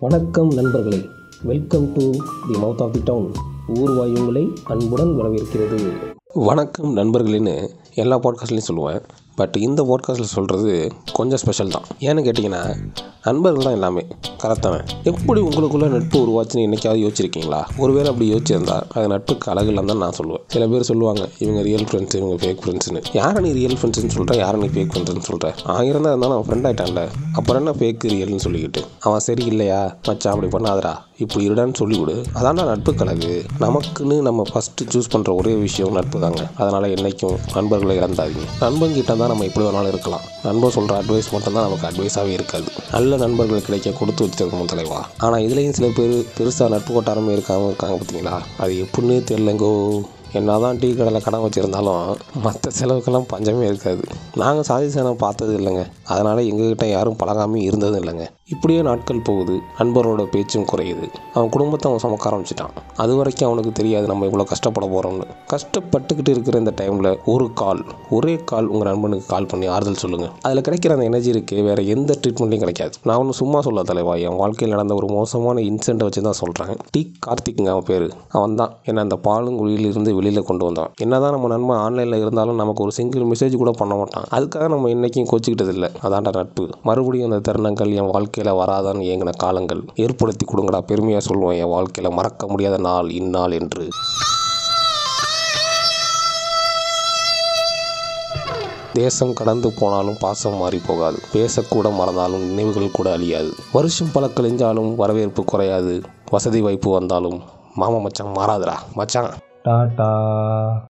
வணக்கம் நண்பர்களே. Welcome to the mouth of the town ஊர்வாய் உங்களை அன்புடன் வரவேற்கிறது. வணக்கம் நண்பர்களேன்னு எல்லா பாட்காஸ்ட்லேயும் சொல்லுவேன். பட் இந்த போட்காஸ்ட்டில் சொல்கிறது கொஞ்சம் ஸ்பெஷல் தான். ஏன்னு கேட்டிங்கன்னா நண்பர்கள் தான் எல்லாமே. கரெக்டான எப்படி உங்களுக்குள்ளே நட்பு உருவாச்சுன்னு என்னைக்காவது யோசிச்சிருக்கீங்களா? ஒருவேளை அப்படி யோசிச்சிருந்தா அது நட்புக்கு அழகுலாம் தான் நான் சொல்லுவேன். சில பேர் சொல்லுவாங்க இவங்க ரியல் ஃப்ரெண்ட்ஸ் இவங்க ஃபேக் ஃப்ரெண்ட்ஸ்னு யாரை நீ ரியல் ஃப்ரெண்ட்ஸ்னு சொல்கிற யாரை நீ ஃபேக் ஃப்ரெண்ட்ஸ்னு சொல்கிற ஆயிரம் தான் இருந்தாலும் அவன் ஃப்ரெண்ட் ஆகிட்டான்ல அப்புறம் என்ன ஃபேக் ரியல்னு சொல்லிக்கிட்டு? அவன் சரி இல்லையா? மச்சான் அப்படி பண்ணாதடா. இப்படி இருடான்னு சொல்லிவிடு. அதான்டா நட்பு கலகு நமக்குன்னு நம்ம ஃபஸ்ட்டு சூஸ் பண்ணுற ஒரே விஷயம் நட்பு தாங்க. அதனால் என்றைக்கும் நண்பர்களை இறந்தாதீங்க நண்பங்கிட்ட தான் நம்ம எப்படி வேணாலும் இருக்கலாம். நண்பர் சொல்கிற அட்வைஸ் மட்டும்தான் நமக்கு அட்வைஸாகவே இருக்காது. நல்ல நண்பர்கள் கிடைக்க கொடுத்து வச்சிருக்கணும் தலைவா. ஆனால் இதுலேயும் சில பேர் பெருசாக நட்பு கொட்டாரமே இருக்காங்க இருக்காங்க பார்த்தீங்களா அது எப்படின்னு தெரிலங்கோ என்னதான் டீ கடையில் கடன் வச்சுருந்தாலும் மற்ற செலவுக்கெல்லாம் பஞ்சமே இருக்காது. நாங்கள் சாதி சேனம் பார்த்தது இல்லைங்க. அதனால் எங்ககிட்ட யாரும் பழகாமல் இருந்ததும் இல்லைங்க. இப்படியே நாட்கள் போகுது. நண்பரோட பேச்சும் குறையுது. அவன் குடும்பத்தை அவன் சமக்க ஆரம்பிச்சிட்டான். அது வரைக்கும் அவனுக்கு தெரியாது நம்ம இவ்வளோ கஷ்டப்பட போகிறோம்னு கஷ்டப்பட்டுக்கிட்டு இருக்கிற இந்த டைமில் ஒரு கால் ஒரே கால் உங்கள் நண்பனுக்கு கால் பண்ணி ஆறுதல் சொல்லுங்கள் அதில் கிடைக்கிற அந்த எனர்ஜி இருக்குது வேறு எந்த ட்ரீட்மெண்ட்லையும் கிடைக்காது. நான் ஒன்றும் சும்மா சொல்ல தலைவா. என் வாழ்க்கையில் நடந்த ஒரு மோசமான இன்சிடென்ட்டை வச்சு தான் சொல்கிறேன் டி கார்த்திக்ங்க அவன் பேர். அவன் தான் என்னை அந்த பாலும் குழியிலிருந்து வெளியில் கொண்டு வந்தான். என்னதான் நம்ம நண்பன் ஆன்லைனில் இருந்தாலும் நமக்கு ஒரு சிங்கிள் மெசேஜ் கூட பண்ண மாட்டான். அதுக்காக நம்ம என்றைக்கும் கோச்சிக்கிட்டது இல்லை. அதான்டா நட்பு. மறுபடியும் அந்த தருணங்கள் என் வாழ்க்கையில் வராதான்னு ஏங்கின காலங்கள். ஏற்படுத்தி கொடுங்கடா பெருமையாக சொல்லுவேன் என் வாழ்க்கையில் மறக்க முடியாத நாள் இந்நாள் என்று. தேசம் கடந்து போனாலும் பாசம் மாறி போகாது. பேசக்கூட மறந்தாலும் நினைவுகள் கூட அழியாது. வருஷம் பல கழிஞ்சாலும் வரவேற்பு குறையாது. வசதி வாய்ப்பு வந்தாலும் மாமா மச்சான் மாறாதுடா மச்சான். टाटा।